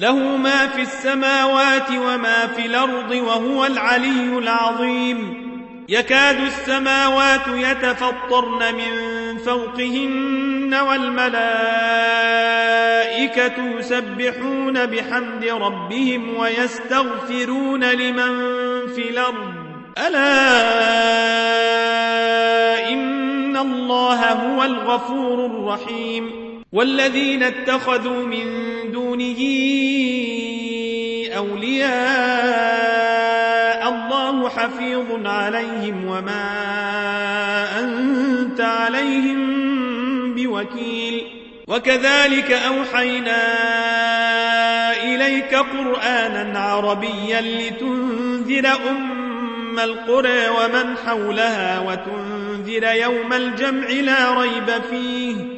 له ما في السماوات وما في الأرض وهو العلي العظيم. يكاد السماوات يتفطرن من فوقهن والملائكة يسبحون بحمد ربهم ويستغفرون لمن في الأرض. ألا إن الله هو الغفور الرحيم. والذين اتخذوا من دونه أولياء الله حفيظ عليهم وما أنت عليهم بوكيل. وكذلك أوحينا إليك قرآنا عربيا لتنذر أم القرى ومن حولها وتنذر يوم الجمع لا ريب فيه.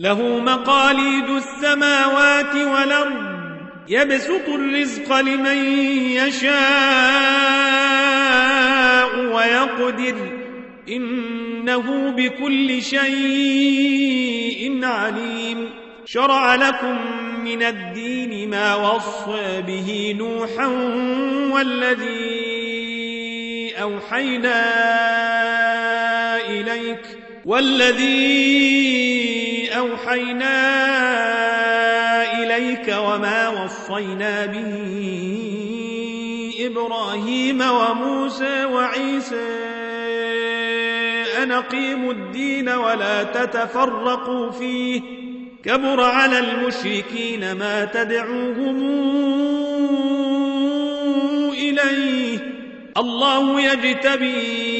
له مقاليد السماوات والأرض يبسط الرزق لمن يشاء ويقدر. إنه بكل شيء أعليم شرع لكم من الدين ما وصى به نوحا والذي أوحينا إليك والذي أوحينا إليك وما وصينا به إبراهيم وموسى وعيسى أن أقيموا الدين ولا تتفرقوا فيه كبر على المشركين ما تدعوهم إليه. الله يجتبي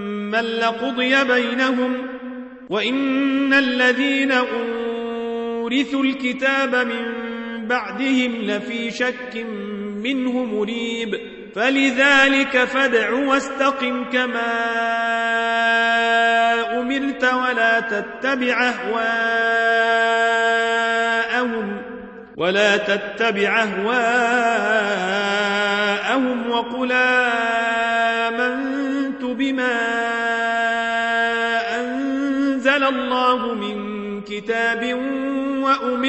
لقضي بينهم وإن الذين أورثوا الكتاب من بعدهم لفي شك منه مريب فلذلك فادع واستقم كما أمرت ولا تتبع أهواءهم ولا تتبع أهواءهم وقل آمنت بما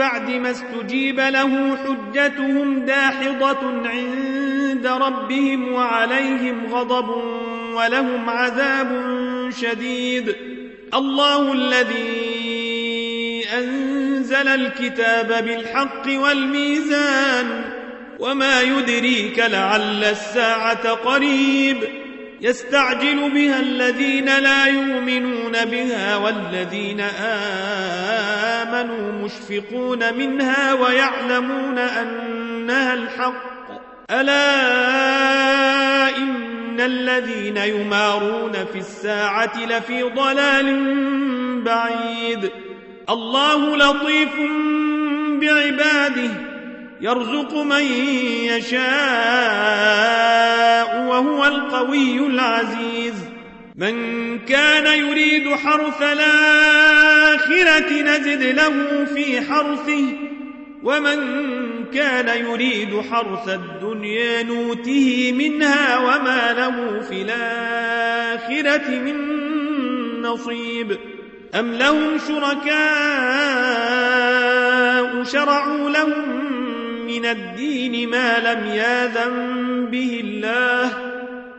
بعد ما استجيب له حجتهم داحضة عند ربهم وعليهم غضب ولهم عذاب شديد. الله الذي أنزل الكتاب بالحق والميزان وما يدريك لعل الساعة قريب. يستعجل بها الذين لا يؤمنون بها والذين آمنوا مشفقون منها ويعلمون أنها الحق. ألا إن الذين يمارون في الساعة لفي ضلال بعيد. الله لطيف بعباده يرزق من يشاء وهو القوي العزيز. من كان يريد حرث الآخرة نزد له في حرثه ومن كان يريد حرث الدنيا نوته منها وما له في الآخرة من نصيب. أم لهم شركاء شرعوا لهم من الدين ما لم ياذن به الله؟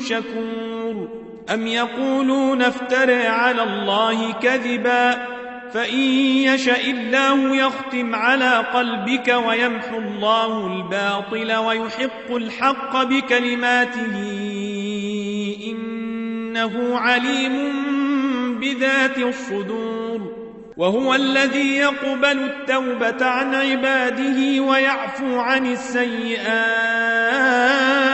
شكور أم يقولون افترى على الله كذبا فإن يشاء الله يختم على قلبك ويمحو الله الباطل ويحق الحق بكلماته إنه عليم بذات الصدور وهو الذي يقبل التوبة عن عباده ويعفو عن السيئات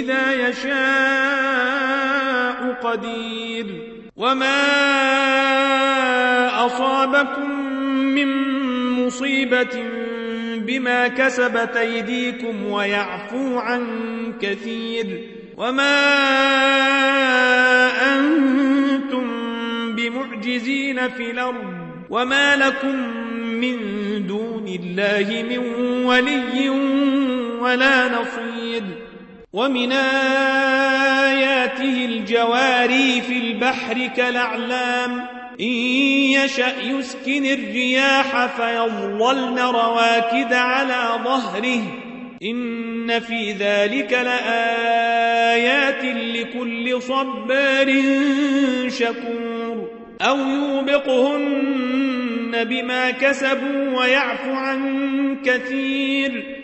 إذا يشاء قدير. وما أصابكم من مصيبة بما كسبت أيديكم ويعفو عن كثير. وما أنتم بمعجزين في الأرض. وما لكم من دون الله من ولي ولا نصير. ومن آياته الجواري في البحر كالأعلام إن يشأ يسكن الرياح فيظللن رواكد على ظهره. إن في ذلك لآيات لكل صبار شكور. أو يوبقهن بما كسبوا ويعفو عن كثير.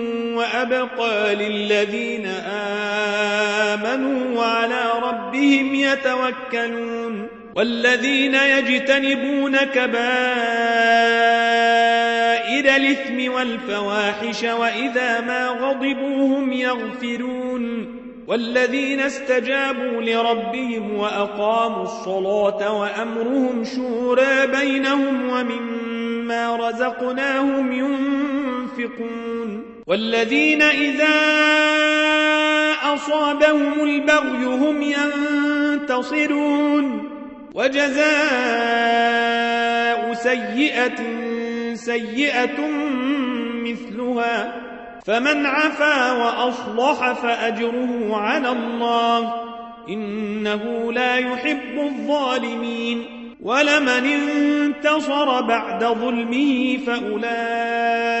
وأبقى للذين آمنوا وعلى ربهم يتوكلون والذين يجتنبون كبائر الإثم والفواحش وإذا ما غضبوا هم يغفرون والذين استجابوا لربهم وأقاموا الصلاة وأمرهم شورى بينهم ومما رزقناهم ينفقون والذين إذا أصابهم البغي هم ينتصرون. وجزاء سيئة سيئة مثلها. فمن عفا وأصلح فأجره على الله. إنه لا يحب الظالمين. ولمن انتصر بعد ظلمه فأولئك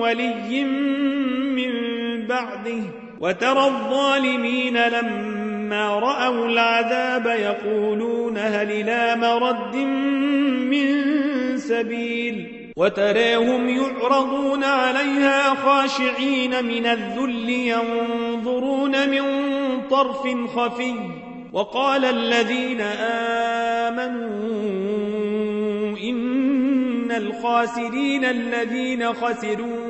ولي من بعده. وترى الظالمين لما رأوا العذاب يقولون هل إلى مرد من سبيل؟ وتراهم يعرضون عليها خاشعين من الذل ينظرون من طرف خفي. وقال الذين آمنوا إن الخاسرين الذين خسروا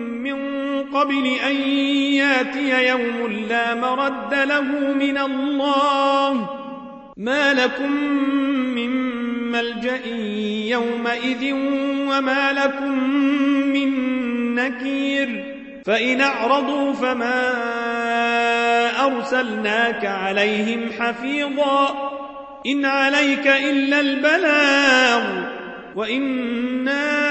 قبل أن ياتي يوم لا مرد له من الله. ما لكم من ملجأ يومئذ وما لكم من نكير. فإن أعرضوا فما أرسلناك عليهم حفيظا. إن عليك إلا البلاغ. وإنا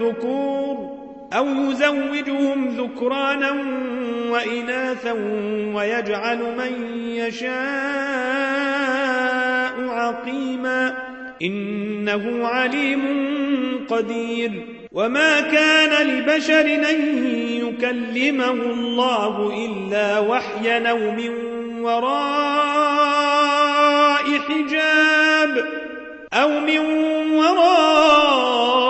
الذكور أو يزوجهم ذكرانا وإناثا ويجعل من يشاء عقيما إنه عليم قدير وما كان لبشر أن يكلمه الله إلا وحيا أو من وراء حجاب أو من وراء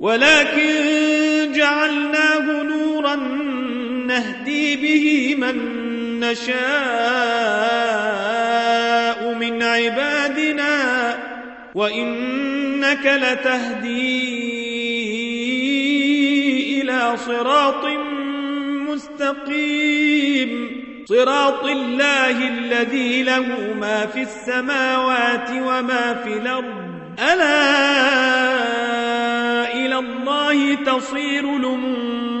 ولكن جعلناه نورا نهدي به من نشاء من عبادنا وإنك لتهدي إلى صراط مستقيم. صراط الله الذي له ما في السماوات وما في الأرض. ألا تصير الأمور